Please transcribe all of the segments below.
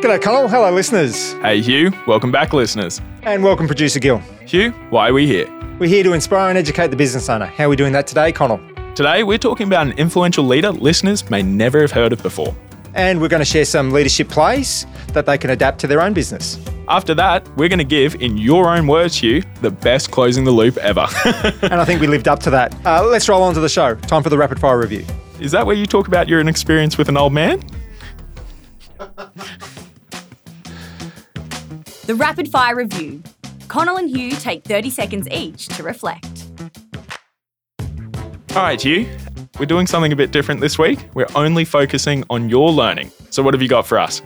G'day, Connell. Hello, listeners. Hey, Hugh. Welcome back, listeners. And welcome, producer Gil. Hugh, why are we here? We're here to inspire and educate the business owner. How are we doing that today, Connell? Today, we're talking about an influential leader listeners may never have heard of before. And we're going to share some leadership plays that they can adapt to their own business. After that, we're going to give, in your own words, Hugh, the best closing the loop ever. and I think we lived up to that. Uh, let's roll on to the show. Time for the rapid fire review. Is that where you talk about your experience with an old man? The rapid fire review. Connell and Hugh take 30 seconds each to reflect. All right, Hugh. We're doing something a bit different this week. We're only focusing on your learning. So, what have you got for us?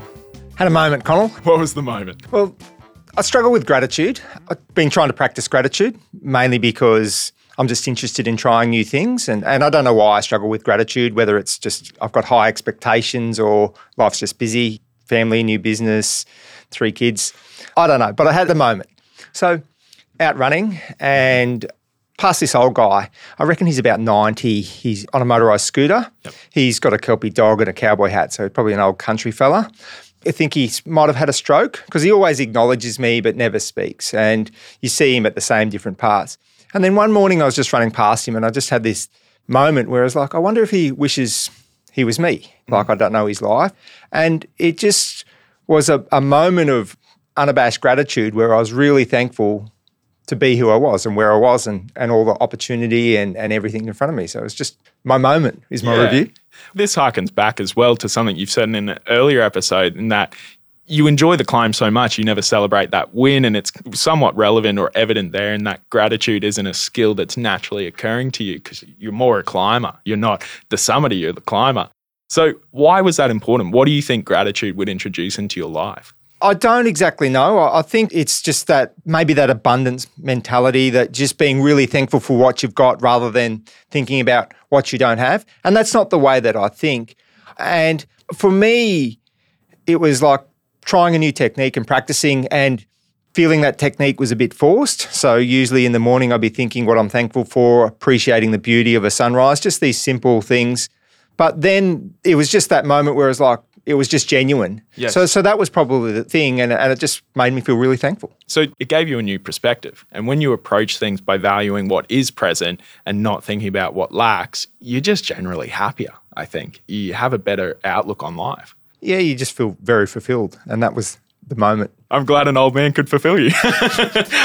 Had a moment, Connell. What was the moment? Well, I struggle with gratitude. I've been trying to practice gratitude mainly because I'm just interested in trying new things. And, and I don't know why I struggle with gratitude, whether it's just I've got high expectations or life's just busy, family, new business, three kids. I don't know, but I had the moment. So out running and past this old guy. I reckon he's about 90. He's on a motorised scooter. Yep. He's got a Kelpie dog and a cowboy hat, so probably an old country fella. I think he might have had a stroke because he always acknowledges me but never speaks. And you see him at the same different parts. And then one morning I was just running past him and I just had this moment where I was like, I wonder if he wishes he was me. Like I don't know his life. And it just was a, a moment of unabashed gratitude where I was really thankful to be who I was and where I was and, and all the opportunity and, and everything in front of me. So it's just my moment is my yeah. review. This harkens back as well to something you've said in an earlier episode in that you enjoy the climb so much, you never celebrate that win. And it's somewhat relevant or evident there. And that gratitude isn't a skill that's naturally occurring to you because you're more a climber. You're not the summiter, you're the climber. So, why was that important? What do you think gratitude would introduce into your life? I don't exactly know. I think it's just that maybe that abundance mentality, that just being really thankful for what you've got rather than thinking about what you don't have. And that's not the way that I think. And for me, it was like trying a new technique and practicing and feeling that technique was a bit forced. So usually in the morning, I'd be thinking what I'm thankful for, appreciating the beauty of a sunrise, just these simple things. But then it was just that moment where I was like, it was just genuine. Yes. So, so that was probably the thing, and, and it just made me feel really thankful. So it gave you a new perspective. And when you approach things by valuing what is present and not thinking about what lacks, you're just generally happier, I think. You have a better outlook on life. Yeah, you just feel very fulfilled. And that was the moment. I'm glad an old man could fulfill you.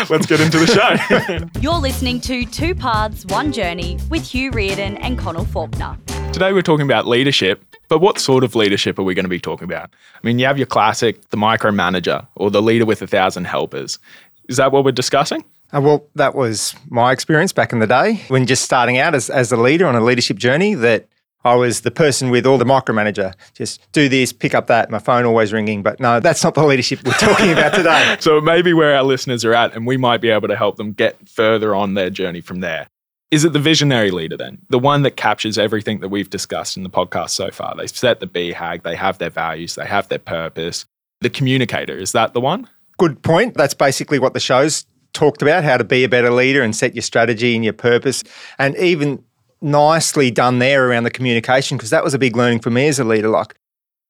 Let's get into the show. You're listening to Two Paths, One Journey with Hugh Reardon and Connell Faulkner. Today we're talking about leadership, but what sort of leadership are we going to be talking about? I mean, you have your classic, the micromanager or the leader with a thousand helpers. Is that what we're discussing? Uh, well, that was my experience back in the day when just starting out as, as a leader on a leadership journey that I was the person with all the micromanager. Just do this, pick up that, my phone always ringing. But no, that's not the leadership we're talking about today. so maybe where our listeners are at, and we might be able to help them get further on their journey from there. Is it the visionary leader then? The one that captures everything that we've discussed in the podcast so far? They've set the BHAG, they have their values, they have their purpose. The communicator, is that the one? Good point. That's basically what the show's talked about how to be a better leader and set your strategy and your purpose. And even nicely done there around the communication, because that was a big learning for me as a leader. Like,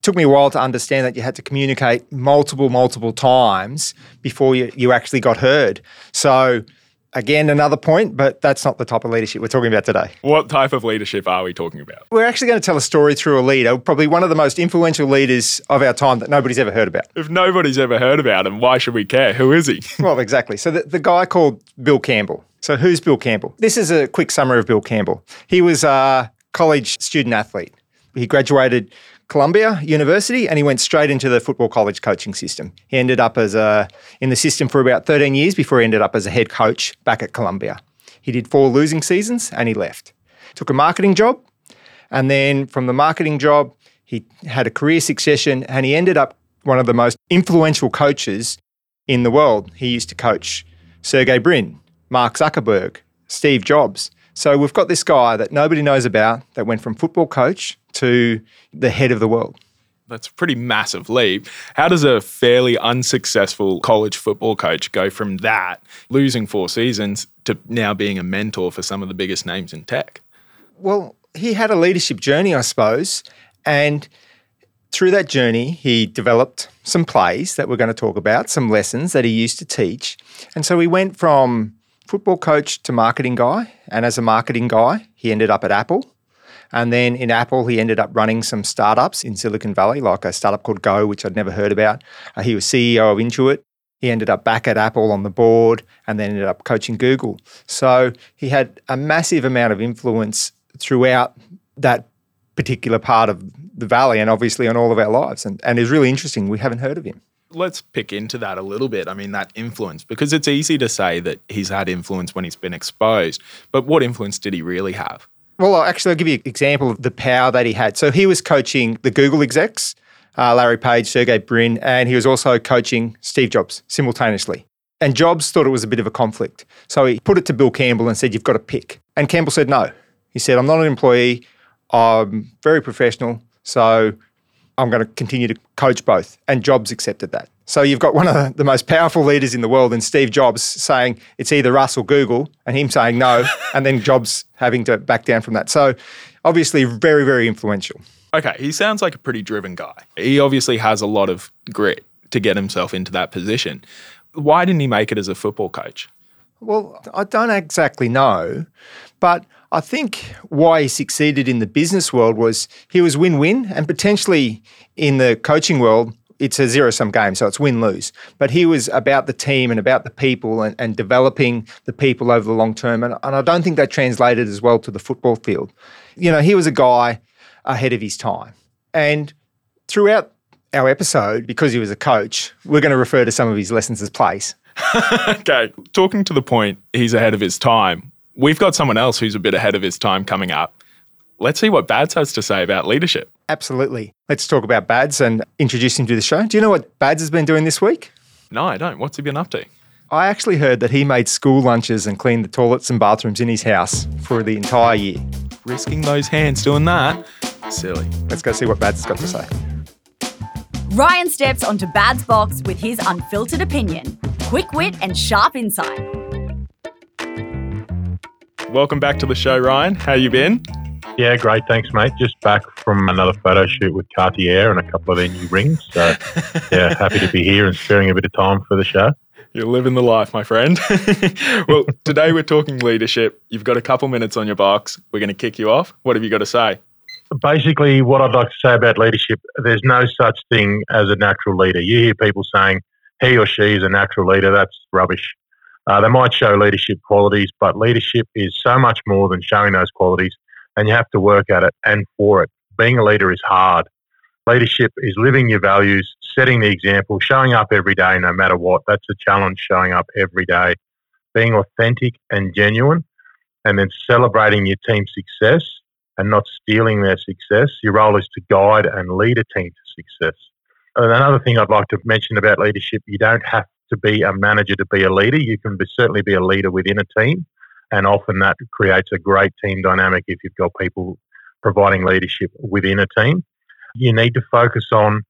took me a while to understand that you had to communicate multiple, multiple times before you, you actually got heard. So, Again, another point, but that's not the type of leadership we're talking about today. What type of leadership are we talking about? We're actually going to tell a story through a leader, probably one of the most influential leaders of our time that nobody's ever heard about. If nobody's ever heard about him, why should we care? Who is he? well, exactly. So the, the guy called Bill Campbell. So who's Bill Campbell? This is a quick summary of Bill Campbell. He was a college student athlete. He graduated Columbia University and he went straight into the football college coaching system. He ended up as a in the system for about 13 years before he ended up as a head coach back at Columbia. He did four losing seasons and he left. Took a marketing job and then from the marketing job he had a career succession and he ended up one of the most influential coaches in the world. He used to coach Sergey Brin, Mark Zuckerberg, Steve Jobs. So we've got this guy that nobody knows about that went from football coach to the head of the world. That's a pretty massive leap. How does a fairly unsuccessful college football coach go from that, losing four seasons, to now being a mentor for some of the biggest names in tech? Well, he had a leadership journey, I suppose. And through that journey, he developed some plays that we're going to talk about, some lessons that he used to teach. And so he went from football coach to marketing guy. And as a marketing guy, he ended up at Apple. And then in Apple, he ended up running some startups in Silicon Valley, like a startup called Go, which I'd never heard about. Uh, he was CEO of Intuit. He ended up back at Apple on the board and then ended up coaching Google. So he had a massive amount of influence throughout that particular part of the valley and obviously on all of our lives. And, and it's really interesting. We haven't heard of him. Let's pick into that a little bit. I mean, that influence, because it's easy to say that he's had influence when he's been exposed, but what influence did he really have? Well, actually, I'll give you an example of the power that he had. So he was coaching the Google execs, uh, Larry Page, Sergey Brin, and he was also coaching Steve Jobs simultaneously. And Jobs thought it was a bit of a conflict. So he put it to Bill Campbell and said, You've got to pick. And Campbell said, No. He said, I'm not an employee. I'm very professional. So I'm going to continue to coach both. And Jobs accepted that. So you've got one of the most powerful leaders in the world in Steve Jobs saying it's either us or Google, and him saying no, and then Jobs having to back down from that. So obviously, very, very influential. Okay, he sounds like a pretty driven guy. He obviously has a lot of grit to get himself into that position. Why didn't he make it as a football coach? Well, I don't exactly know, but I think why he succeeded in the business world was he was win win and potentially in the coaching world, it's a zero sum game, so it's win lose. But he was about the team and about the people and, and developing the people over the long term. And, and I don't think that translated as well to the football field. You know, he was a guy ahead of his time. And throughout our episode, because he was a coach, we're going to refer to some of his lessons as plays. okay, talking to the point, he's ahead of his time. We've got someone else who's a bit ahead of his time coming up. Let's see what Bads has to say about leadership. Absolutely. Let's talk about Bads and introduce him to the show. Do you know what Bads has been doing this week? No, I don't. What's he been up to? I actually heard that he made school lunches and cleaned the toilets and bathrooms in his house for the entire year. Risking those hands doing that? Silly. Let's go see what Bads has got to say. Ryan steps onto Bad's box with his unfiltered opinion, quick wit, and sharp insight. Welcome back to the show, Ryan. How you been? Yeah, great. Thanks, mate. Just back from another photo shoot with Cartier and a couple of their new rings. So, yeah, happy to be here and sparing a bit of time for the show. You're living the life, my friend. well, today we're talking leadership. You've got a couple minutes on your box. We're going to kick you off. What have you got to say? Basically, what I'd like to say about leadership, there's no such thing as a natural leader. You hear people saying he or she is a natural leader. That's rubbish. Uh, they might show leadership qualities, but leadership is so much more than showing those qualities, and you have to work at it and for it. Being a leader is hard. Leadership is living your values, setting the example, showing up every day no matter what. That's a challenge, showing up every day. Being authentic and genuine, and then celebrating your team's success and not stealing their success. Your role is to guide and lead a team to success. And another thing I'd like to mention about leadership, you don't have to be a manager to be a leader. You can be, certainly be a leader within a team, and often that creates a great team dynamic if you've got people providing leadership within a team. You need to focus on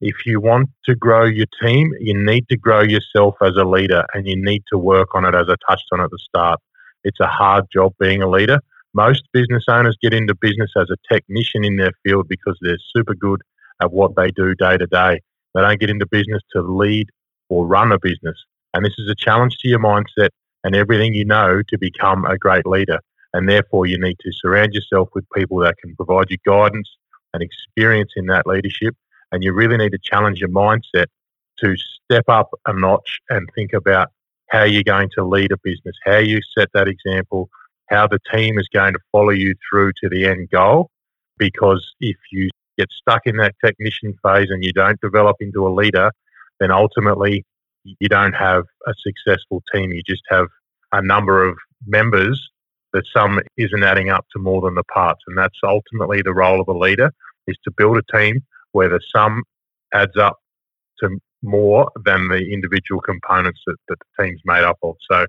if you want to grow your team, you need to grow yourself as a leader, and you need to work on it as I touched on at the start. It's a hard job being a leader. Most business owners get into business as a technician in their field because they're super good at what they do day to day. They don't get into business to lead or run a business. And this is a challenge to your mindset and everything you know to become a great leader. And therefore, you need to surround yourself with people that can provide you guidance and experience in that leadership. And you really need to challenge your mindset to step up a notch and think about how you're going to lead a business, how you set that example, how the team is going to follow you through to the end goal. Because if you get stuck in that technician phase and you don't develop into a leader, then ultimately you don't have a successful team. You just have a number of members that some isn't adding up to more than the parts. And that's ultimately the role of a leader is to build a team where the sum adds up to more than the individual components that, that the team's made up of. So,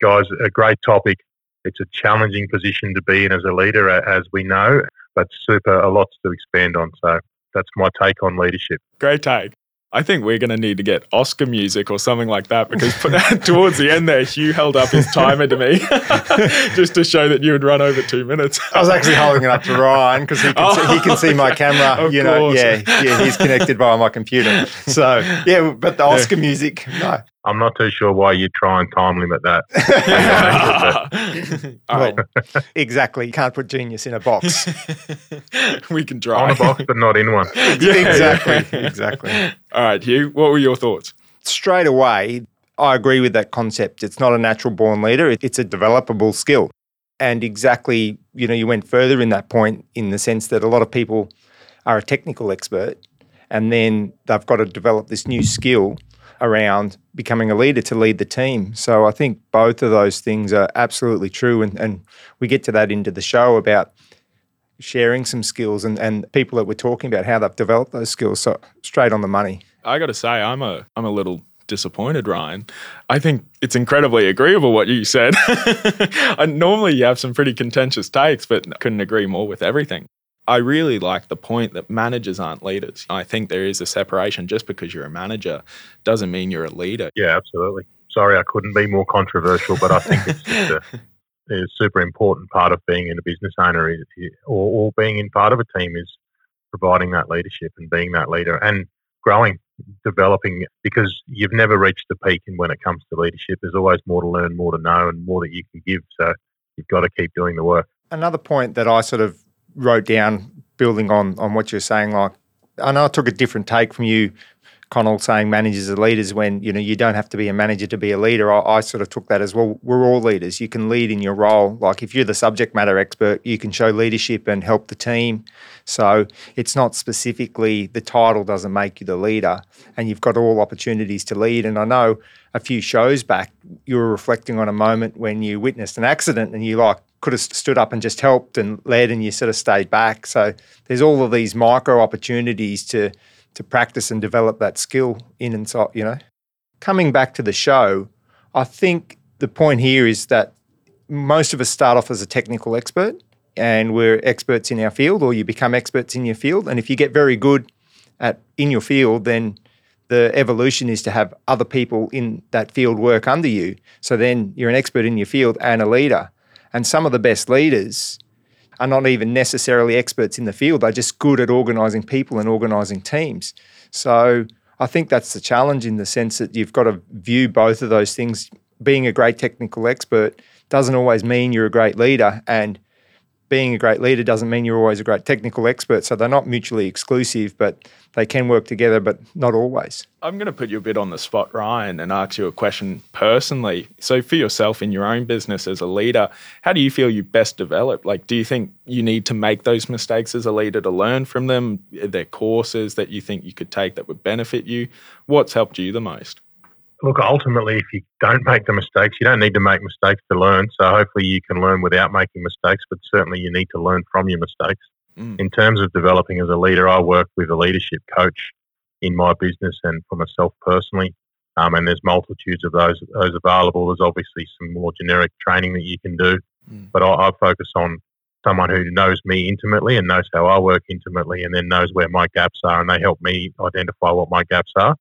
guys, a great topic. It's a challenging position to be in as a leader, as we know, but super, a lot to expand on. So, that's my take on leadership. Great take. I think we're going to need to get Oscar music or something like that because towards the end there, Hugh held up his timer to me just to show that you had run over two minutes. I was actually holding it up to Ryan because he, can see, he can see my camera. Of you know, yeah, yeah, he's connected via my computer. So yeah, but the Oscar music, no. I'm not too sure why you try and time limit that. All right, Well, exactly. You can't put genius in a box. we can drive. On a box, but not in one. exactly. Exactly. All right, Hugh, what were your thoughts? Straight away, I agree with that concept. It's not a natural born leader, it's a developable skill. And exactly, you know, you went further in that point in the sense that a lot of people are a technical expert and then they've got to develop this new skill around becoming a leader to lead the team. So I think both of those things are absolutely true. And, and we get to that into the show about sharing some skills and, and people that we're talking about, how they've developed those skills. So straight on the money. I got to say, I'm a I'm a little disappointed, Ryan. I think it's incredibly agreeable what you said. normally you have some pretty contentious takes, but couldn't agree more with everything. I really like the point that managers aren't leaders. I think there is a separation. Just because you're a manager doesn't mean you're a leader. Yeah, absolutely. Sorry, I couldn't be more controversial, but I think it's just a, a super important part of being in a business owner, is, or, or being in part of a team, is providing that leadership and being that leader and growing, developing. Because you've never reached the peak, and when it comes to leadership, there's always more to learn, more to know, and more that you can give. So you've got to keep doing the work. Another point that I sort of wrote down, building on on what you're saying, like I know I took a different take from you, Connell, saying managers are leaders when you know you don't have to be a manager to be a leader. I, I sort of took that as well. We're all leaders. You can lead in your role. Like if you're the subject matter expert, you can show leadership and help the team. So it's not specifically the title doesn't make you the leader, and you've got all opportunities to lead. And I know a few shows back, you were reflecting on a moment when you witnessed an accident and you like could have stood up and just helped and led, and you sort of stayed back. So there's all of these micro opportunities to to practice and develop that skill in and so you know. Coming back to the show, I think the point here is that most of us start off as a technical expert and we're experts in our field or you become experts in your field and if you get very good at in your field then the evolution is to have other people in that field work under you so then you're an expert in your field and a leader and some of the best leaders are not even necessarily experts in the field. They're just good at organizing people and organizing teams. So I think that's the challenge in the sense that you've got to view both of those things. Being a great technical expert doesn't always mean you're a great leader, and being a great leader doesn't mean you're always a great technical expert. So they're not mutually exclusive, but they can work together, but not always. I'm going to put you a bit on the spot, Ryan, and ask you a question personally. So, for yourself in your own business as a leader, how do you feel you best develop? Like, do you think you need to make those mistakes as a leader to learn from them? Are there courses that you think you could take that would benefit you? What's helped you the most? Look, ultimately, if you don't make the mistakes, you don't need to make mistakes to learn. So hopefully you can learn without making mistakes, but certainly you need to learn from your mistakes. Mm. In terms of developing as a leader, I work with a leadership coach in my business and for myself personally. Um, and there's multitudes of those those available. There's obviously some more generic training that you can do, Mm. but I, I focus on someone who knows me intimately and knows how I work intimately, and then knows where my gaps are, and they help me identify what my gaps are.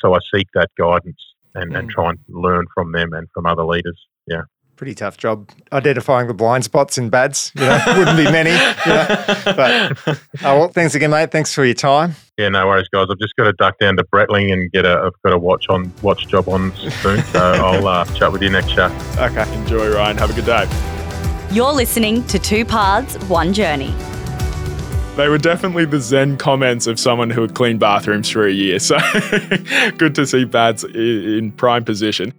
So, I seek that guidance and, and Mm. try and learn from them and from other leaders. Yeah. Pretty tough job identifying the blind spots in bads. You know, wouldn't be many. You know? But oh, well, thanks again, mate. Thanks for your time. Yeah, no worries, guys. I've just got to duck down to Breitling and get a. I've got a watch on watch job on soon, so I'll uh, chat with you next show. Okay. Enjoy, Ryan. Have a good day. You're listening to Two Paths, One Journey. They were definitely the Zen comments of someone who had cleaned bathrooms for a year. So good to see Bads in prime position.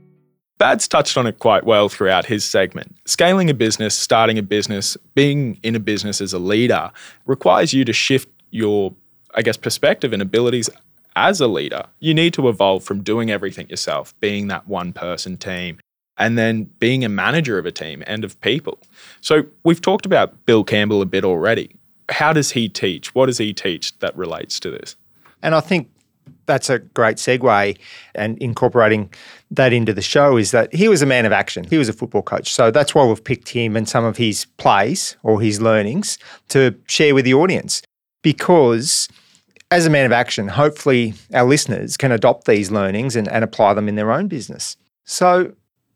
Bads touched on it quite well throughout his segment. Scaling a business, starting a business, being in a business as a leader requires you to shift your, I guess, perspective and abilities as a leader. You need to evolve from doing everything yourself, being that one person team, and then being a manager of a team and of people. So we've talked about Bill Campbell a bit already. How does he teach? What does he teach that relates to this? And I think that's a great segue and incorporating that into the show is that he was a man of action. He was a football coach. So that's why we've picked him and some of his plays or his learnings to share with the audience. Because as a man of action, hopefully our listeners can adopt these learnings and, and apply them in their own business. So,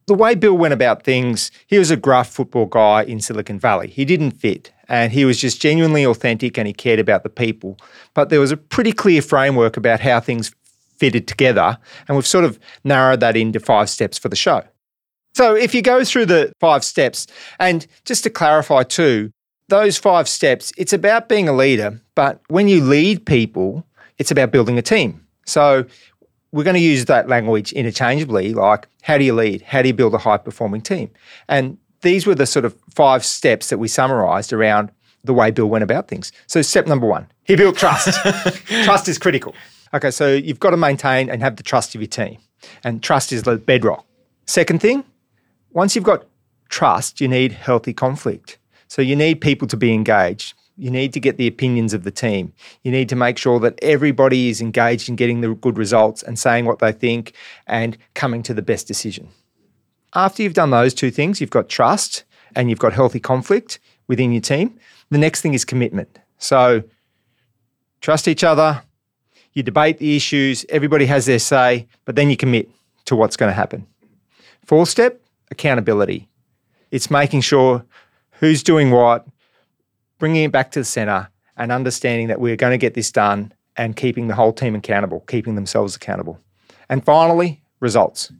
the way Bill went about things, he was a gruff football guy in Silicon Valley. He didn't fit and he was just genuinely authentic and he cared about the people. But there was a pretty clear framework about how things fitted together, and we've sort of narrowed that into five steps for the show. So, if you go through the five steps, and just to clarify too, those five steps, it's about being a leader, but when you lead people, it's about building a team. So, we're going to use that language interchangeably, like how do you lead? How do you build a high performing team? And these were the sort of five steps that we summarized around the way Bill went about things. So, step number one, he built trust. trust is critical. Okay, so you've got to maintain and have the trust of your team, and trust is the bedrock. Second thing, once you've got trust, you need healthy conflict. So, you need people to be engaged. You need to get the opinions of the team. You need to make sure that everybody is engaged in getting the good results and saying what they think and coming to the best decision. After you've done those two things, you've got trust and you've got healthy conflict within your team. The next thing is commitment. So trust each other, you debate the issues, everybody has their say, but then you commit to what's going to happen. Fourth step, accountability. It's making sure who's doing what, bringing it back to the centre and understanding that we're going to get this done and keeping the whole team accountable, keeping themselves accountable. And finally, results.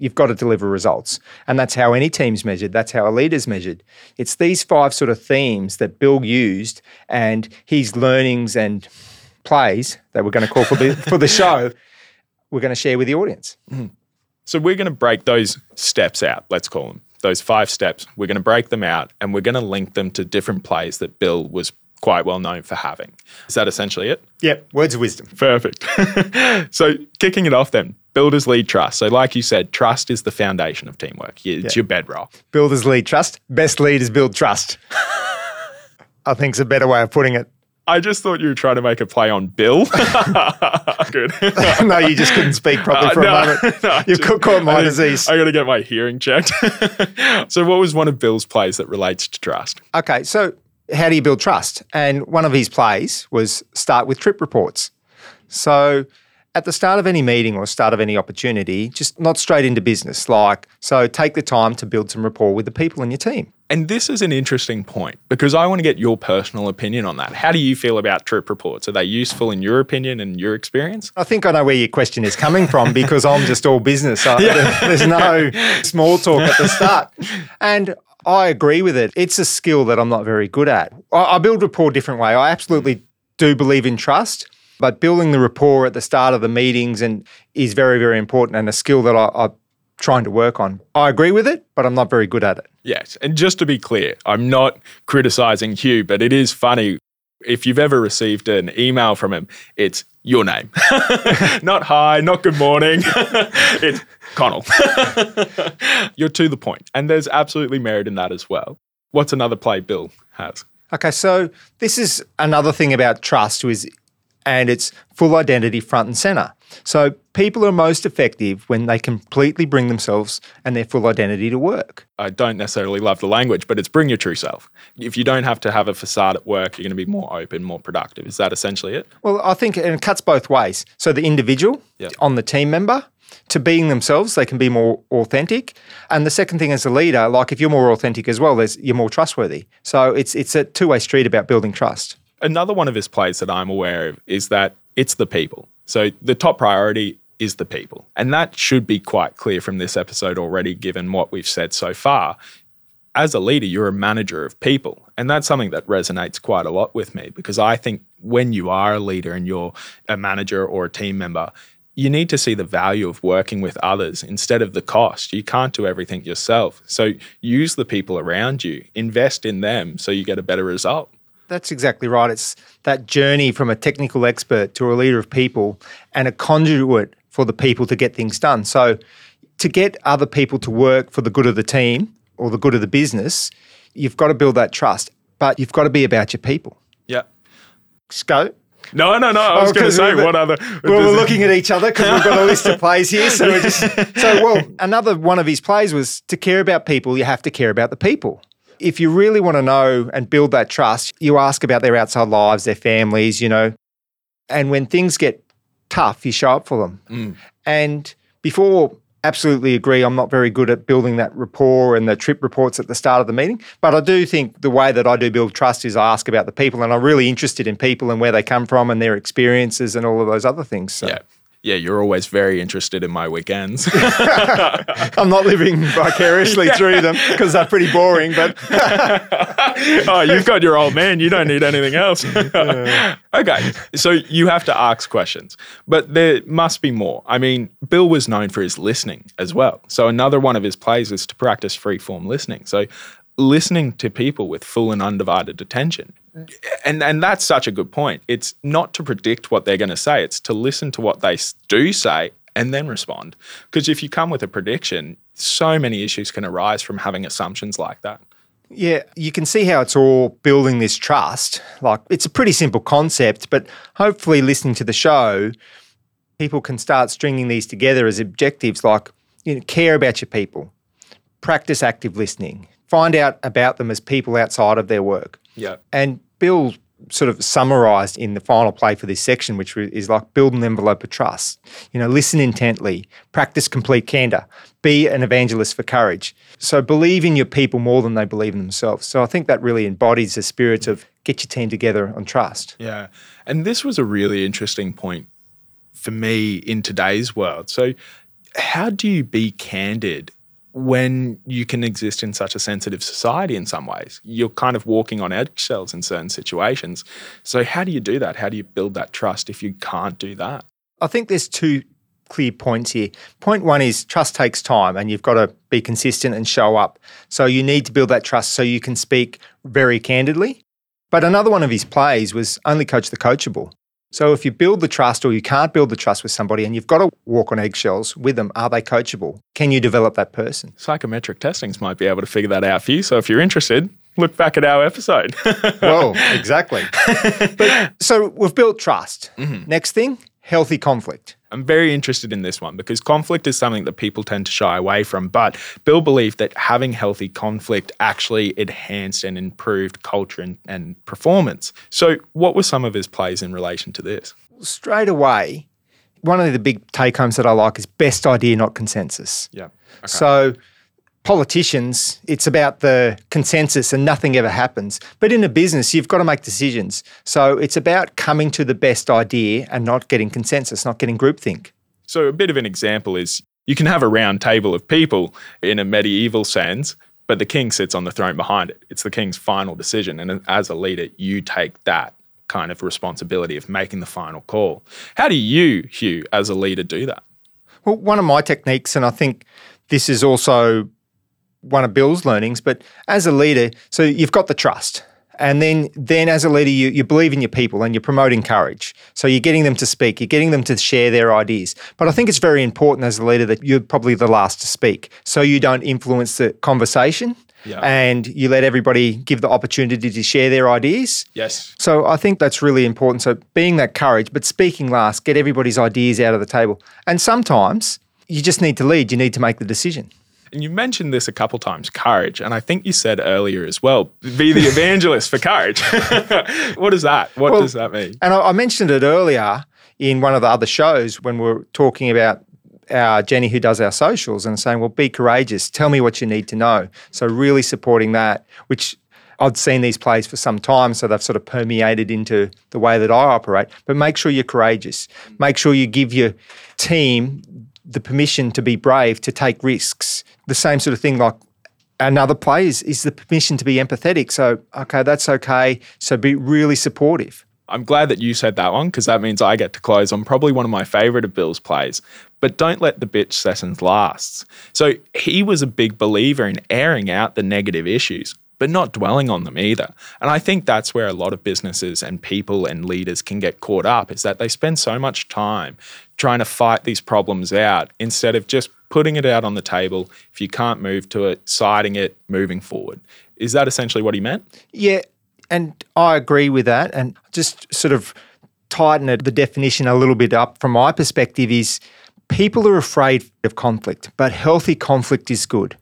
You've got to deliver results. And that's how any team's measured. That's how a leader's measured. It's these five sort of themes that Bill used and his learnings and plays that we're going to call for the, for the show, we're going to share with the audience. Mm-hmm. So we're going to break those steps out, let's call them those five steps, we're going to break them out and we're going to link them to different plays that Bill was quite well known for having. Is that essentially it? Yep, words of wisdom. Perfect. so, kicking it off then, builders lead trust. So, like you said, trust is the foundation of teamwork, it's yep. your bedrock. Builders lead trust, best leaders build trust. I think it's a better way of putting it. I just thought you were trying to make a play on Bill. Good. no, you just couldn't speak properly uh, for no, a moment. No, you just, caught my I disease. I got to get my hearing checked. so, what was one of Bill's plays that relates to trust? Okay, so how do you build trust? And one of his plays was start with trip reports. So, at the start of any meeting or start of any opportunity, just not straight into business. Like, so take the time to build some rapport with the people in your team. And this is an interesting point because I want to get your personal opinion on that. How do you feel about trip reports? Are they useful in your opinion and your experience? I think I know where your question is coming from because I'm just all business. yeah. There's no small talk at the start. And I agree with it. It's a skill that I'm not very good at. I build rapport a different way. I absolutely do believe in trust. But building the rapport at the start of the meetings and is very, very important and a skill that I, I'm trying to work on. I agree with it, but I'm not very good at it. Yes. And just to be clear, I'm not criticizing Hugh, but it is funny. If you've ever received an email from him, it's your name. not hi, not good morning. it's Connell. You're to the point. And there's absolutely merit in that as well. What's another play Bill has? Okay, so this is another thing about trust is and it's full identity front and center. So people are most effective when they completely bring themselves and their full identity to work. I don't necessarily love the language, but it's bring your true self. If you don't have to have a facade at work, you're going to be more open, more productive. Is that essentially it? Well, I think it cuts both ways. So the individual yep. on the team member to being themselves, they can be more authentic. And the second thing as a leader, like if you're more authentic as well, you're more trustworthy. So it's it's a two way street about building trust. Another one of his plays that I'm aware of is that it's the people. So the top priority is the people. And that should be quite clear from this episode already, given what we've said so far. As a leader, you're a manager of people. And that's something that resonates quite a lot with me because I think when you are a leader and you're a manager or a team member, you need to see the value of working with others instead of the cost. You can't do everything yourself. So use the people around you, invest in them so you get a better result. That's exactly right. It's that journey from a technical expert to a leader of people and a conduit for the people to get things done. So, to get other people to work for the good of the team or the good of the business, you've got to build that trust, but you've got to be about your people. Yeah. Scope. No, no, no. I was oh, going to say what other. Well, we're looking at each other because we've got a list of plays here. So, just, so well, another one of his plays was to care about people. You have to care about the people if you really want to know and build that trust, you ask about their outside lives, their families, you know. And when things get tough, you show up for them. Mm. And before absolutely agree I'm not very good at building that rapport and the trip reports at the start of the meeting. But I do think the way that I do build trust is I ask about the people and I'm really interested in people and where they come from and their experiences and all of those other things. So Yeah. Yeah, you're always very interested in my weekends. I'm not living vicariously through them because they're pretty boring, but oh, you've got your old man. You don't need anything else. okay. So you have to ask questions, but there must be more. I mean, Bill was known for his listening as well. So another one of his plays is to practice free form listening. So listening to people with full and undivided attention. Mm. And and that's such a good point. It's not to predict what they're going to say, it's to listen to what they do say and then respond. Because if you come with a prediction, so many issues can arise from having assumptions like that. Yeah, you can see how it's all building this trust. Like it's a pretty simple concept, but hopefully listening to the show, people can start stringing these together as objectives like you know, care about your people, practice active listening, find out about them as people outside of their work. Yeah. And Bill sort of summarized in the final play for this section, which is like build an envelope of trust. You know, listen intently, practice complete candor, be an evangelist for courage. So believe in your people more than they believe in themselves. So I think that really embodies the spirit of get your team together on trust. Yeah. And this was a really interesting point for me in today's world. So, how do you be candid when you can exist in such a sensitive society in some ways? You're kind of walking on eggshells in certain situations. So, how do you do that? How do you build that trust if you can't do that? I think there's two clear points here. Point one is trust takes time and you've got to be consistent and show up. So you need to build that trust so you can speak very candidly. But another one of his plays was only coach the coachable. So if you build the trust or you can't build the trust with somebody and you've got to walk on eggshells with them, are they coachable? Can you develop that person? Psychometric testings might be able to figure that out for you. So, if you're interested, look back at our episode. Well, exactly. but, so we've built trust. Mm-hmm. Next thing, healthy conflict. I'm very interested in this one because conflict is something that people tend to shy away from. But Bill believed that having healthy conflict actually enhanced and improved culture and, and performance. So, what were some of his plays in relation to this? Straight away, one of the big take homes that I like is best idea, not consensus. Yeah. So, politicians, it's about the consensus and nothing ever happens. But in a business, you've got to make decisions. So, it's about coming to the best idea and not getting consensus, not getting groupthink. So, a bit of an example is you can have a round table of people in a medieval sense, but the king sits on the throne behind it. It's the king's final decision. And as a leader, you take that kind of responsibility of making the final call. How do you, Hugh, as a leader, do that? Well, one of my techniques, and I think this is also one of Bill's learnings, but as a leader, so you've got the trust. And then, then as a leader, you, you believe in your people and you're promoting courage. So you're getting them to speak, you're getting them to share their ideas. But I think it's very important as a leader that you're probably the last to speak. So you don't influence the conversation Yeah. and you let everybody give the opportunity to share their ideas. Yes. So I think that's really important. So being that courage, but speaking last, get everybody's ideas out of the table. And sometimes you just need to lead, you need to make the decision. And you mentioned this a couple times, courage. And I think you said earlier as well, be the evangelist for courage. what is that? What Well, does that mean? And I, I mentioned it earlier in one of the other shows when we were talking about our Jenny who does our socials and saying, well, be courageous. Tell me what you need to know. So really supporting that, which I've seen these plays for some time, so they've sort of permeated into the way that I operate. But make sure you're courageous. Make sure you give your team the permission to be brave, to take risks. The same sort of thing like another play is, is the permission to be empathetic. So, okay, that's okay. So be really supportive. I'm glad that you said that one because that means I get to close on probably one of my favorite of Bill's plays. But don't let the bitch sessions last. So he was a big believer in airing out the negative issues, but not dwelling on them either. And I think that's where a lot of businesses and people and leaders can get caught up is that they spend so much time trying to fight these problems out instead of just putting it out on the table. If you can't move to it, citing it, moving forward. Is that essentially what he meant? Yeah, and I agree with that. And just sort of tighten it, the definition a little bit up from my perspective is people are afraid of conflict, but healthy conflict is good.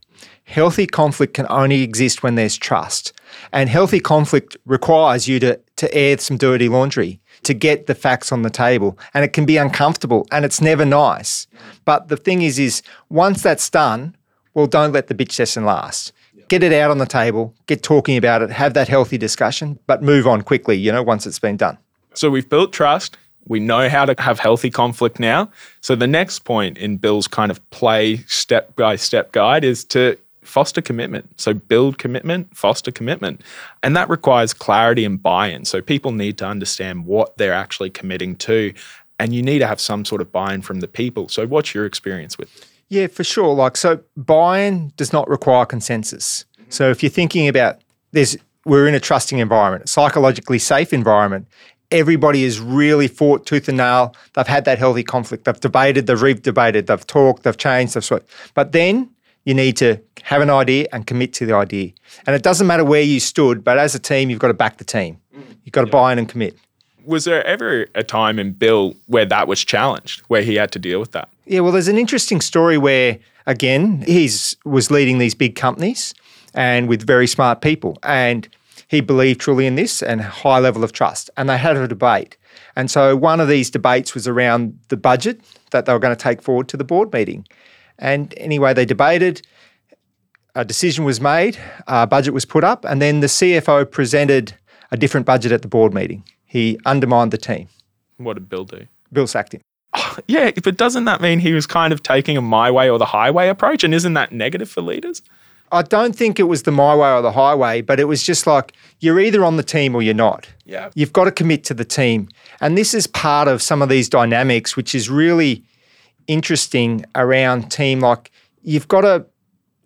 Healthy conflict can only exist when there's trust. And healthy conflict requires you to to air some dirty laundry, to get the facts on the table. And it can be uncomfortable and it's never nice. But the thing is, is once that's done, well, don't let the bitch session last. Get it out on the table, get talking about it, have that healthy discussion, but move on quickly, you know, once it's been done. So we've built trust. We know how to have healthy conflict now. So the next point in Bill's kind of play step by step guide is to foster commitment. So build commitment, foster commitment. And that requires clarity and buy in. So people need to understand what they're actually committing to. And you need to have some sort of buy in from the people. So, what's your experience with? Yeah, for sure. Like, so buy in does not require consensus. Mm-hmm. So, if you're thinking about there's, we're in a trusting environment, a psychologically safe environment. Everybody has really fought tooth and nail. They've had that healthy conflict. They've debated, they've re-debated, they've talked, they've changed, they've sweat. But then you need to have an idea and commit to the idea. And it doesn't matter where you stood, but as a team, you've got to back the team. Mm. You've got to buy in and commit. Was there ever a time in Bill where that was challenged, where he had to deal with that? Yeah, well, there's an interesting story where, again, he was leading these big companies and with very smart people, and he believed truly in this and high level of trust. And they had a debate, and so one of these debates was around the budget that they were going to take forward to the board meeting. And anyway, they debated. A decision was made, a budget was put up, and then the CFO presented a different budget at the board meeting. He undermined the team. What did Bill do? Bill sacked him. Yeah, but doesn't that mean he was kind of taking a my way or the highway approach? And isn't that negative for leaders? I don't think it was the my way or the highway, but it was just like you're either on the team or you're not. Yeah. You've got to commit to the team. And this is part of some of these dynamics, which is really interesting around team. Like you've got to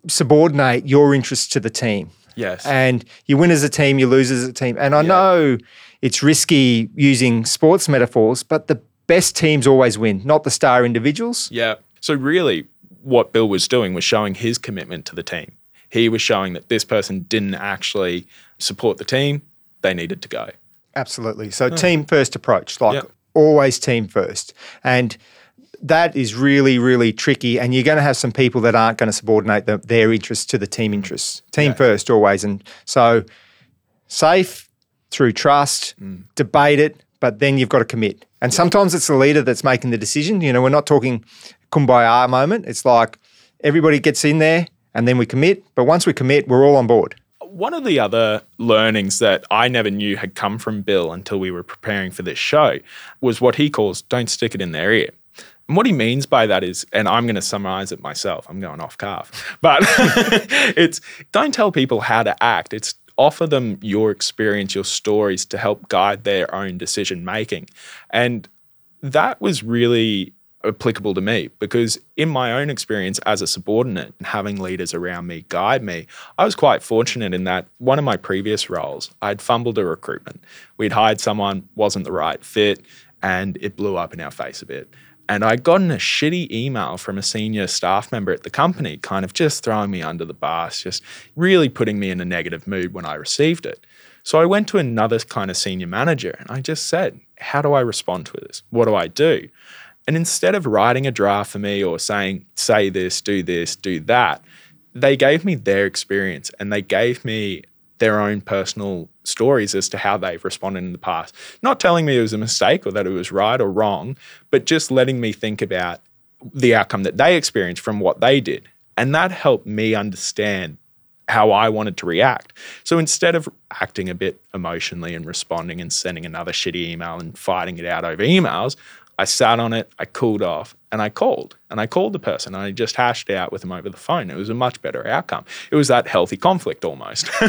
subordinate your interests to the team. Yes. And you win as a team, you lose as a team. And I Yeah. know it's risky using sports metaphors, but the best teams always win, not the star individuals. Yeah. So really, what Bill was doing was showing his commitment to the team. He was showing that this person didn't actually support the team; they needed to go. Absolutely. So hmm. team first approach, like Yep. always team first. And that is really, really tricky. And you're going to have some people that aren't going to subordinate the, their interests to the team mm. interests. Team Yeah. first always. And so safe through trust, mm. debate it, but then you've got to commit. And sometimes it's the leader that's making the decision. You know, we're not talking kumbaya moment. It's like everybody gets in there and then we commit. But once we commit, we're all on board. One of the other learnings that I never knew had come from Bill until we were preparing for this show was what he calls don't stick it in their ear. And what he means by that is, and I'm going to summarize it myself, I'm going off calf, but it's don't tell people how to act. It's offer them your experience, your stories to help guide their own decision making. And that was really applicable to me because in my own experience as a subordinate and having leaders around me guide me i was quite fortunate in that one of my previous roles i'd fumbled a recruitment we'd hired someone wasn't the right fit and it blew up in our face a bit and I'd gotten a shitty email from a senior staff member at the company, kind of just throwing me under the bus, just really putting me in a negative mood when I received it. So I went to another kind of senior manager and I just said, How do I respond to this? What do I do? And instead of writing a draft for me or saying, Say this, do this, do that, they gave me their experience and they gave me their own personal stories as to how they've responded in the past. Not telling me it was a mistake or that it was right or wrong, but just letting me think about the outcome that they experienced from what they did. And that helped me understand how I wanted to react. So instead of acting a bit emotionally and responding and sending another shitty email and fighting it out over emails, I sat on it, I cooled off, and I called. And I called the person and I just hashed it out with them over the phone. It was a much better outcome. It was that healthy conflict almost.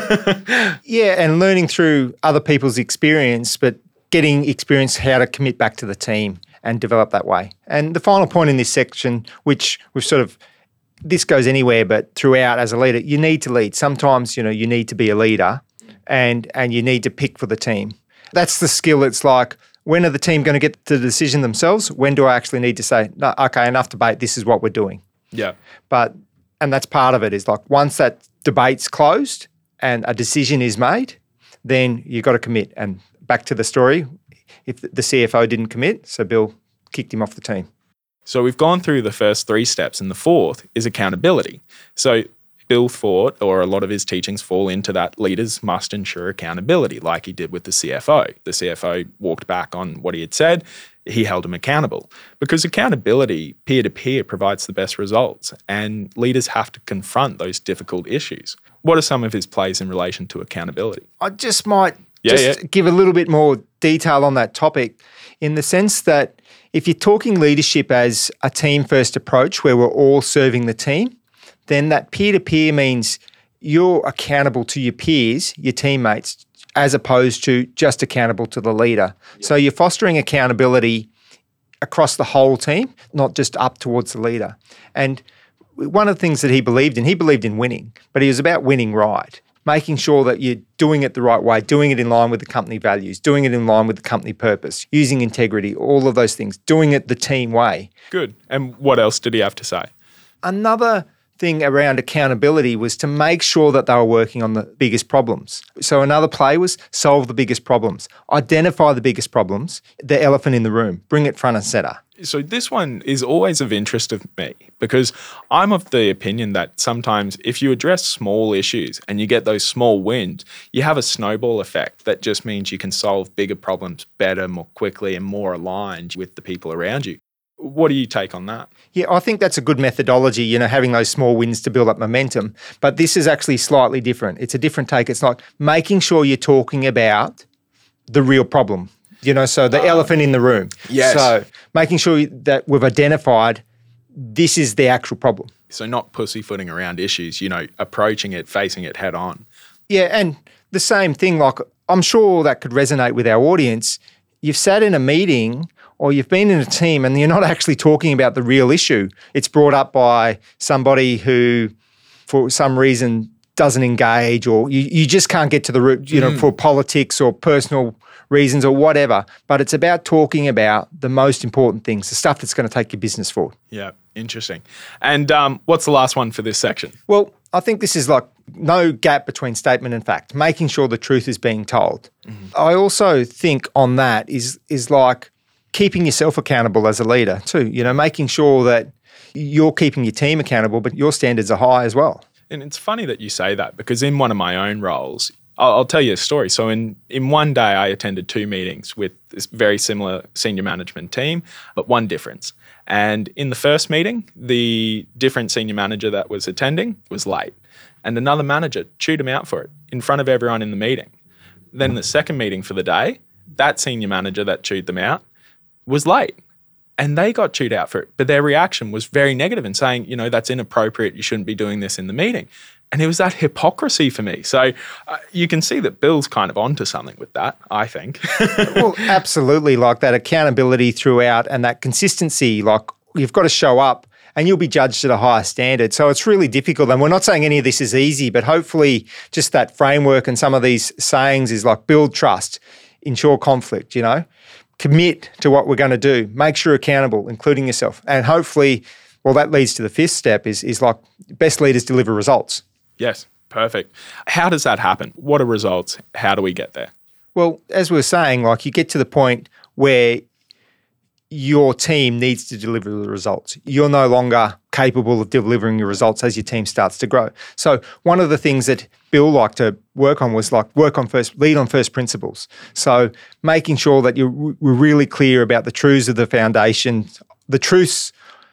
Yeah, and learning through other people's experience, but getting experience how to commit back to the team and develop that way. And the final point in this section, which we've sort of this goes anywhere, but throughout as a leader, you need to lead. Sometimes, you know, you need to be a leader and and you need to pick for the team. That's the skill. It's like when are the team going to get the decision themselves? When do I actually need to say, no, okay, enough debate, this is what we're doing. yeah. But and that's part of it is like once that debate's closed and a decision is made, then you've got to commit. And back to the story, if the CFO didn't commit, so Bill kicked him off the team. So we've gone through the first three steps, and the fourth is accountability. So Bill thought, or a lot of his teachings fall into that leaders must ensure accountability, like he did with the CFO. The CFO walked back on what he had said, he held him accountable. Because accountability, peer to peer, provides the best results, and leaders have to confront those difficult issues. What are some of his plays in relation to accountability? I just might Yeah, just yeah. give a little bit more detail on that topic in the sense that if you're talking leadership as a team first approach where we're all serving the team, then that peer to peer means you're accountable to your peers, your teammates, as opposed to just accountable to the leader. So you're fostering accountability across the whole team, not just up towards the leader. And one of the things that he believed in, he believed in winning, but he was about winning right, making sure that you're doing it the right way, doing it in line with the company values, doing it in line with the company purpose, using integrity, all of those things, doing it the team way. Good. And what else did he have to say? Another thing around accountability was to make sure that they were working on the biggest problems. So another play was solve the biggest problems, identify the biggest problems, the elephant in the room, bring it front and center. So this one is always of interest of me because I'm of the opinion that sometimes if you address small issues and you get those small wins, you have a snowball effect that just means you can solve bigger problems better, more quickly, and more aligned with the people around you. What do you take on that? Yeah, I think that's a good methodology, you know, having those small wins to build up momentum. But this is actually slightly different. It's a different take. It's like making sure you're talking about the real problem, you know, so the ah. elephant in the room. Yes. So making sure that we've identified this is the actual problem. So not pussyfooting around issues, you know, approaching it, facing it head on. Yeah, and the same thing, like I'm sure that could resonate with our audience. You've sat in a meeting or you've been in a team and you're not actually talking about the real issue. It's brought up by somebody who, for some reason, doesn't engage, or you, you just can't get to the root, you know, for politics or personal reasons or whatever. But it's about talking about the most important things, the stuff that's going to take your business forward. Yeah, interesting. And um, what's the last one for this section? Well, I think this is like no gap between statement and fact, making sure the truth is being told. I also think on that is is like keeping yourself accountable as a leader too, you know, making sure that you're keeping your team accountable, but your standards are high as well. And it's funny that you say that because in one of my own roles, I'll, I'll tell you a story. So in in one day, I attended two meetings with this very similar senior management team, but one difference. And in the first meeting, the different senior manager that was attending was late, and another manager chewed him out for it in front of everyone in the meeting. Then the second meeting for the day, that senior manager that chewed them out was late and they got chewed out for it. But their reaction was very negative and saying, you know, that's inappropriate. You shouldn't be doing this in the meeting. And it was that hypocrisy for me. So uh, you can see that Bill's kind of onto something with that, I think. well, absolutely, like that accountability throughout and that consistency. Like you've got to show up and you'll be judged at a higher standard. So it's really difficult. And we're not saying any of this is easy, but hopefully, just that framework and some of these sayings is like build trust, ensure conflict, you know, commit to what we're going to do, make sure you're accountable, including yourself. And hopefully, well, that leads to the fifth step is, is like best leaders deliver results. yes, perfect. How does that happen? What are results? How do we get there? Well, as we were saying, like you get to the point where your team needs to deliver the results. You're no longer capable of delivering your results as your team starts to grow. So one of the things that Bill liked to work on was like work on first, lead on first principles. So making sure that you're we're really clear about the truths of the foundation, the truths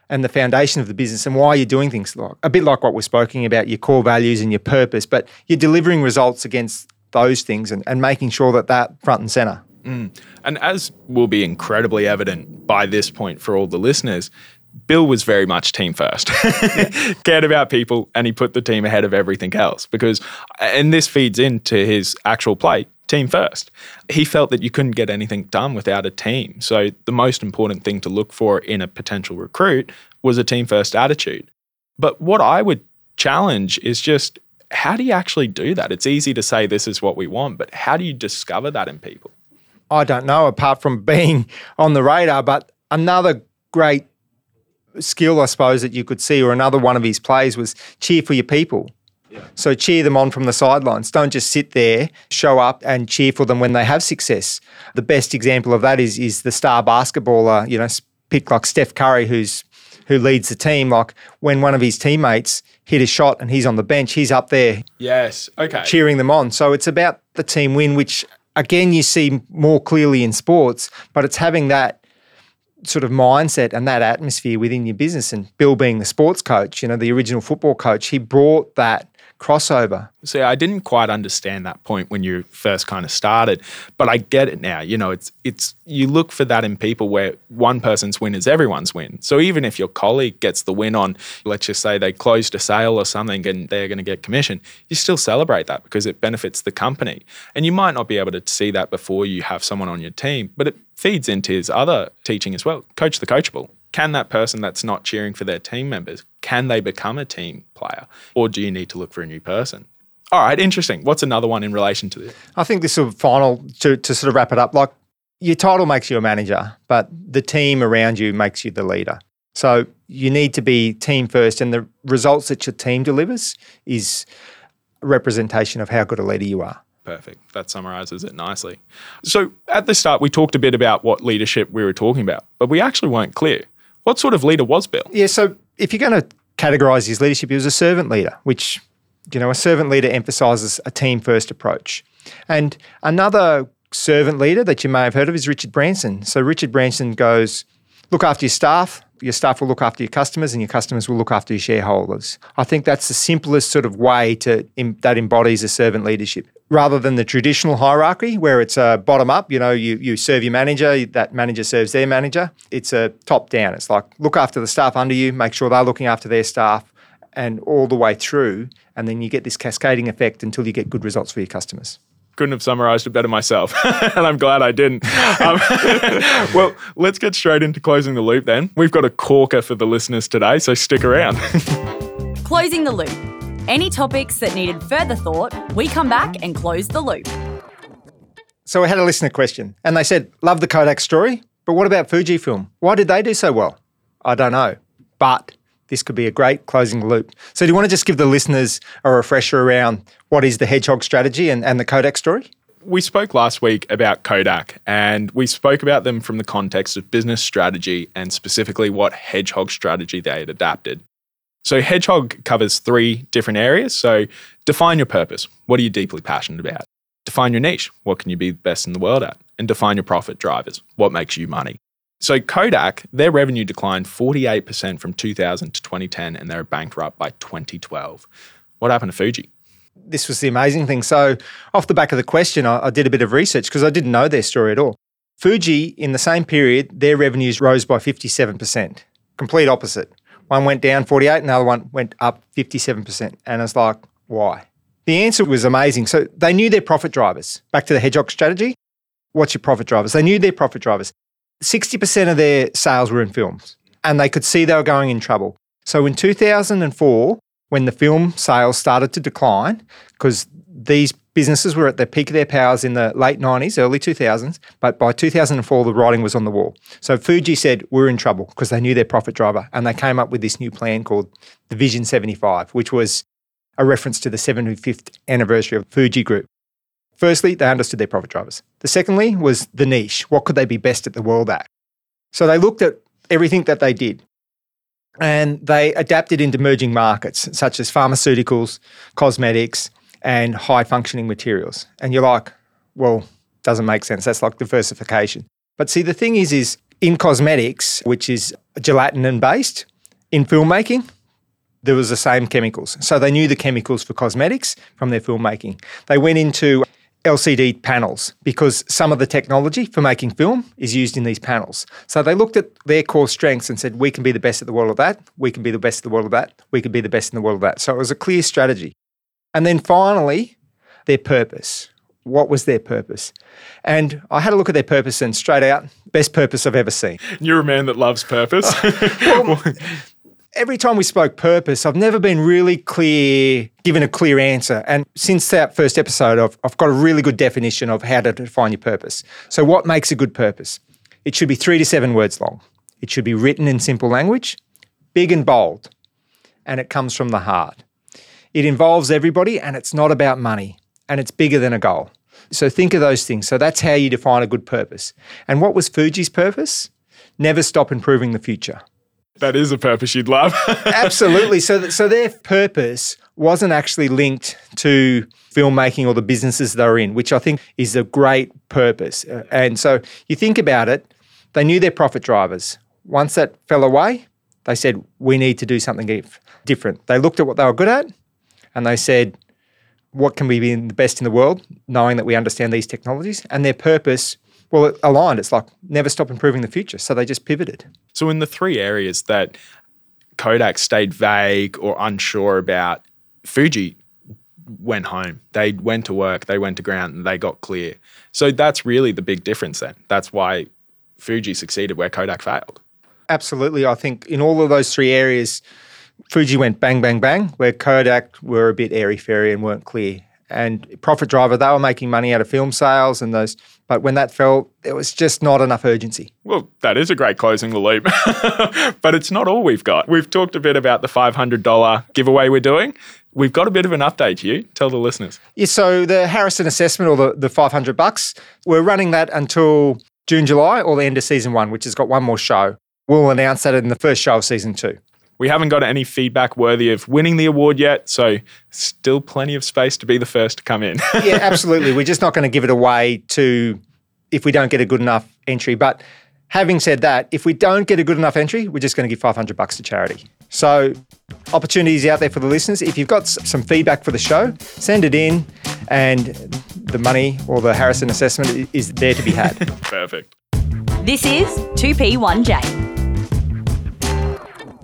and the foundation of the business and why you're doing things like a bit like what we're speaking about, your core values and your purpose, but you're delivering results against those things and, and making sure that that front and center. Mm. And as will be incredibly evident by this point for all the listeners, Bill was very much team first, cared about people, and he put the team ahead of everything else. Because, and this feeds into his actual play team first. He felt that you couldn't get anything done without a team. So, the most important thing to look for in a potential recruit was a team first attitude. But what I would challenge is just how do you actually do that? It's easy to say this is what we want, but how do you discover that in people? I don't know, apart from being on the radar. But another great skill, I suppose, that you could see, or another one of his plays was cheer for your people. Yeah. So cheer them on from the sidelines. Don't just sit there, show up and cheer for them when they have success. The best example of that is is the star basketballer, you know, pick like Steph Curry, who's who leads the team. Like when one of his teammates hit a shot and he's on the bench, he's up there Yes. Okay. cheering them on. So it's about the team win, which again you see more clearly in sports, but it's having that sort of mindset and that atmosphere within your business. And Bill being the sports coach, you know, the original football coach, he brought that crossover. See, I didn't quite understand that point when you first kind of started, but I get it now. You know, it's it's you look for that in people where one person's win is everyone's win. So even if your colleague gets the win on, let's just say they closed a sale or something and they're going to get commission, you still celebrate that because it benefits the company. And you might not be able to see that before you have someone on your team, but it feeds into his other teaching as well. Coach the coachable. Can that person that's not cheering for their team members, can they become a team player? Or do you need to look for a new person? All right, interesting. What's another one in relation to this? I think this will final to, to sort of wrap it up. Like your title makes you a manager, but the team around you makes you the leader. So you need to be team first, and the results that your team delivers is a representation of how good a leader you are. Perfect. That summarizes it nicely. So at the start, we talked a bit about what leadership we were talking about, but we actually weren't clear. What sort of leader was Bill? Yeah, so if you're going to categorize his leadership, he was a servant leader, which, you know, a servant leader emphasizes a team first approach. And another servant leader that you may have heard of is Richard Branson. So Richard Branson goes, look after your staff, your staff will look after your customers, and your customers will look after your shareholders. I think that's the simplest sort of way to that embodies a servant leadership, rather than the traditional hierarchy where it's a bottom up. You know, you you serve your manager, that manager serves their manager. It's a top down. It's like look after the staff under you, make sure they're looking after their staff, and all the way through, and then you get this cascading effect until you get good results for your customers couldn't have summarized it better myself, and I'm glad I didn't. Um, well, let's get straight into closing the loop then. We've got a corker for the listeners today, so stick around. Closing the loop. Any topics that needed further thought, we come back and close the loop. So I had a listener question, and they said, Love the Kodak story, but what about Fujifilm? Why did they do so well? I don't know. But this could be a great closing loop. So, do you want to just give the listeners a refresher around what is the hedgehog strategy and, and the Kodak story? We spoke last week about Kodak and we spoke about them from the context of business strategy and specifically what hedgehog strategy they had adapted. So, hedgehog covers three different areas. So, define your purpose. What are you deeply passionate about? Define your niche. What can you be best in the world at? And define your profit drivers. What makes you money? So Kodak, their revenue declined 48% from 2000 to 2010 and they're bankrupt by 2012. What happened to Fuji? This was the amazing thing. So, off the back of the question, I, I did a bit of research because I didn't know their story at all. Fuji, in the same period, their revenues rose by 57%. Complete opposite. One went down 48, another one went up 57%. And it's like, why? The answer was amazing. So they knew their profit drivers. Back to the hedgehog strategy. What's your profit drivers? They knew their profit drivers. 60% of their sales were in films and they could see they were going in trouble. So in 2004, when the film sales started to decline, because these businesses were at the peak of their powers in the late 90s, early 2000s, but by 2004, the writing was on the wall. So Fuji said, We're in trouble because they knew their profit driver and they came up with this new plan called the Vision 75, which was a reference to the 75th anniversary of Fuji Group. Firstly, they understood their profit drivers. The secondly was the niche. What could they be best at the world at? So they looked at everything that they did and they adapted into emerging markets such as pharmaceuticals, cosmetics, and high functioning materials. And you're like, well, doesn't make sense. That's like diversification. But see, the thing is, is in cosmetics, which is gelatin and based, in filmmaking, there was the same chemicals. So they knew the chemicals for cosmetics from their filmmaking. They went into LCD panels because some of the technology for making film is used in these panels. So they looked at their core strengths and said, we can be the best at the world of that, we can be the best at the world of that, we can be the best in the world of that. So it was a clear strategy. And then finally, their purpose. What was their purpose? And I had a look at their purpose and straight out, best purpose I've ever seen. You're a man that loves purpose. well, every time we spoke purpose, I've never been really clear, given a clear answer. And since that first episode, I've, I've got a really good definition of how to define your purpose. So, what makes a good purpose? It should be three to seven words long. It should be written in simple language, big and bold, and it comes from the heart. It involves everybody and it's not about money and it's bigger than a goal. So think of those things. So that's how you define a good purpose. And what was Fuji's purpose? Never stop improving the future. That is a purpose you'd love. Absolutely. So, th- so their purpose wasn't actually linked to filmmaking or the businesses they're in, which I think is a great purpose. Uh, and so you think about it, they knew their profit drivers. Once that fell away, they said, we need to do something dif- different. They looked at what they were good at and they said, what can we be the best in the world, knowing that we understand these technologies? And their purpose, well, it aligned. It's like never stop improving the future. So they just pivoted. So, in the three areas that Kodak stayed vague or unsure about, Fuji went home. They went to work, they went to ground, and they got clear. So, that's really the big difference then. That's why Fuji succeeded where Kodak failed. Absolutely. I think in all of those three areas, Fuji went bang, bang, bang, where Kodak were a bit airy fairy and weren't clear. And Profit Driver, they were making money out of film sales and those, but when that fell, there was just not enough urgency. Well, that is a great closing the loop, but it's not all we've got. We've talked a bit about the $500 giveaway we're doing. We've got a bit of an update to you. Tell the listeners. Yeah, so the Harrison assessment or the, the 500 bucks, we're running that until June, July or the end of season one, which has got one more show. We'll announce that in the first show of season two. We haven't got any feedback worthy of winning the award yet, so still plenty of space to be the first to come in. yeah, absolutely. We're just not going to give it away to if we don't get a good enough entry. But having said that, if we don't get a good enough entry, we're just going to give 500 bucks to charity. So opportunities out there for the listeners. If you've got some feedback for the show, send it in and the money or the Harrison assessment is there to be had. Perfect. This is 2P1J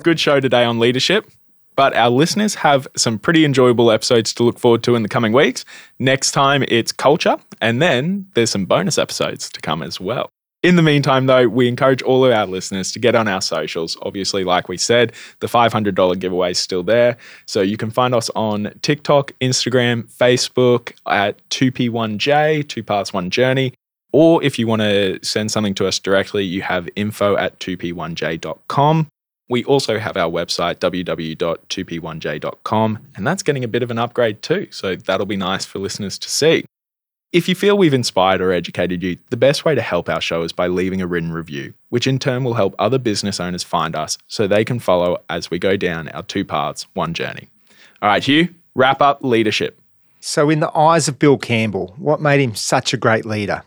good show today on leadership, but our listeners have some pretty enjoyable episodes to look forward to in the coming weeks. Next time, it's culture, and then there's some bonus episodes to come as well. In the meantime, though, we encourage all of our listeners to get on our socials. Obviously, like we said, the $500 giveaway is still there. So you can find us on TikTok, Instagram, Facebook at 2P1J, 2 Paths 1 Journey. Or if you want to send something to us directly, you have info at 2p1j.com. We also have our website, www.2p1j.com, and that's getting a bit of an upgrade too. So that'll be nice for listeners to see. If you feel we've inspired or educated you, the best way to help our show is by leaving a written review, which in turn will help other business owners find us so they can follow as we go down our two paths, one journey. All right, Hugh, wrap up leadership. So, in the eyes of Bill Campbell, what made him such a great leader?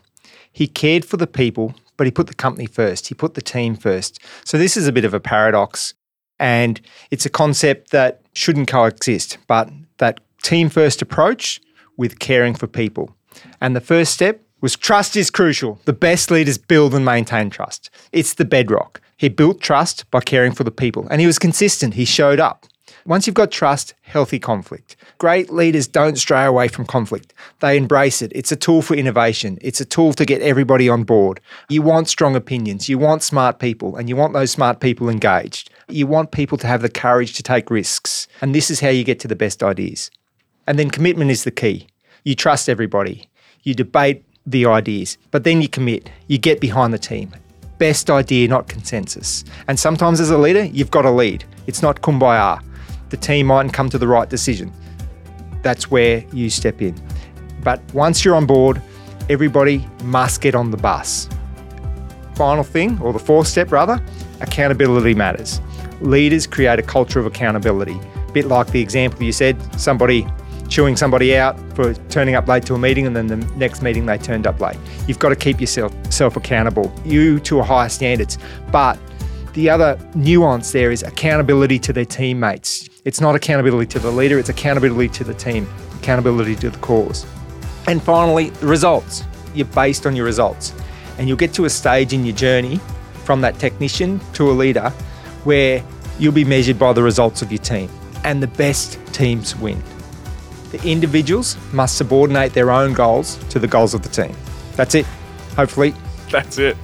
He cared for the people but he put the company first. He put the team first. So this is a bit of a paradox. And it's a concept that shouldn't coexist, but that team first approach with caring for people. And the first step was trust is crucial. The best leaders build and maintain trust. It's the bedrock. He built trust by caring for the people and he was consistent. He showed up. Once you've got trust, healthy conflict. Great leaders don't stray away from conflict. They embrace it. It's a tool for innovation. It's a tool to get everybody on board. You want strong opinions. You want smart people, and you want those smart people engaged. You want people to have the courage to take risks. And this is how you get to the best ideas. And then commitment is the key. You trust everybody. You debate the ideas, but then you commit. You get behind the team. Best idea, not consensus. And sometimes as a leader, you've got to lead. It's not kumbaya the team mightn't come to the right decision. That's where you step in. But once you're on board, everybody must get on the bus. Final thing, or the fourth step rather, accountability matters. Leaders create a culture of accountability. A bit like the example you said, somebody chewing somebody out for turning up late to a meeting and then the next meeting they turned up late. You've got to keep yourself self accountable, you to a higher standards. But the other nuance there is accountability to their teammates. It's not accountability to the leader, it's accountability to the team, accountability to the cause. And finally, the results. You're based on your results. And you'll get to a stage in your journey from that technician to a leader where you'll be measured by the results of your team. And the best teams win. The individuals must subordinate their own goals to the goals of the team. That's it. Hopefully. That's it.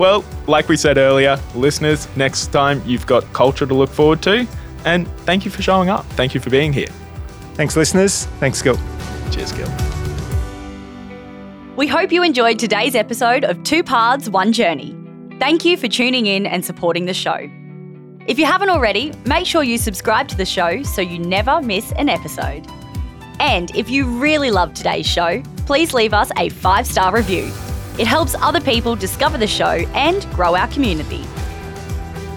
Well, like we said earlier, listeners, next time you've got culture to look forward to. And thank you for showing up. Thank you for being here. Thanks, listeners. Thanks, Gil. Cheers, Gil. We hope you enjoyed today's episode of Two Paths, One Journey. Thank you for tuning in and supporting the show. If you haven't already, make sure you subscribe to the show so you never miss an episode. And if you really loved today's show, please leave us a five star review. It helps other people discover the show and grow our community.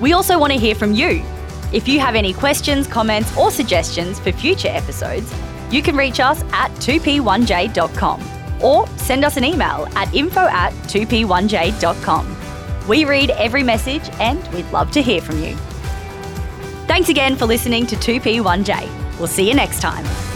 We also want to hear from you. If you have any questions, comments, or suggestions for future episodes, you can reach us at 2p1j.com or send us an email at info at 2p1j.com. We read every message and we'd love to hear from you. Thanks again for listening to 2P1J. We'll see you next time.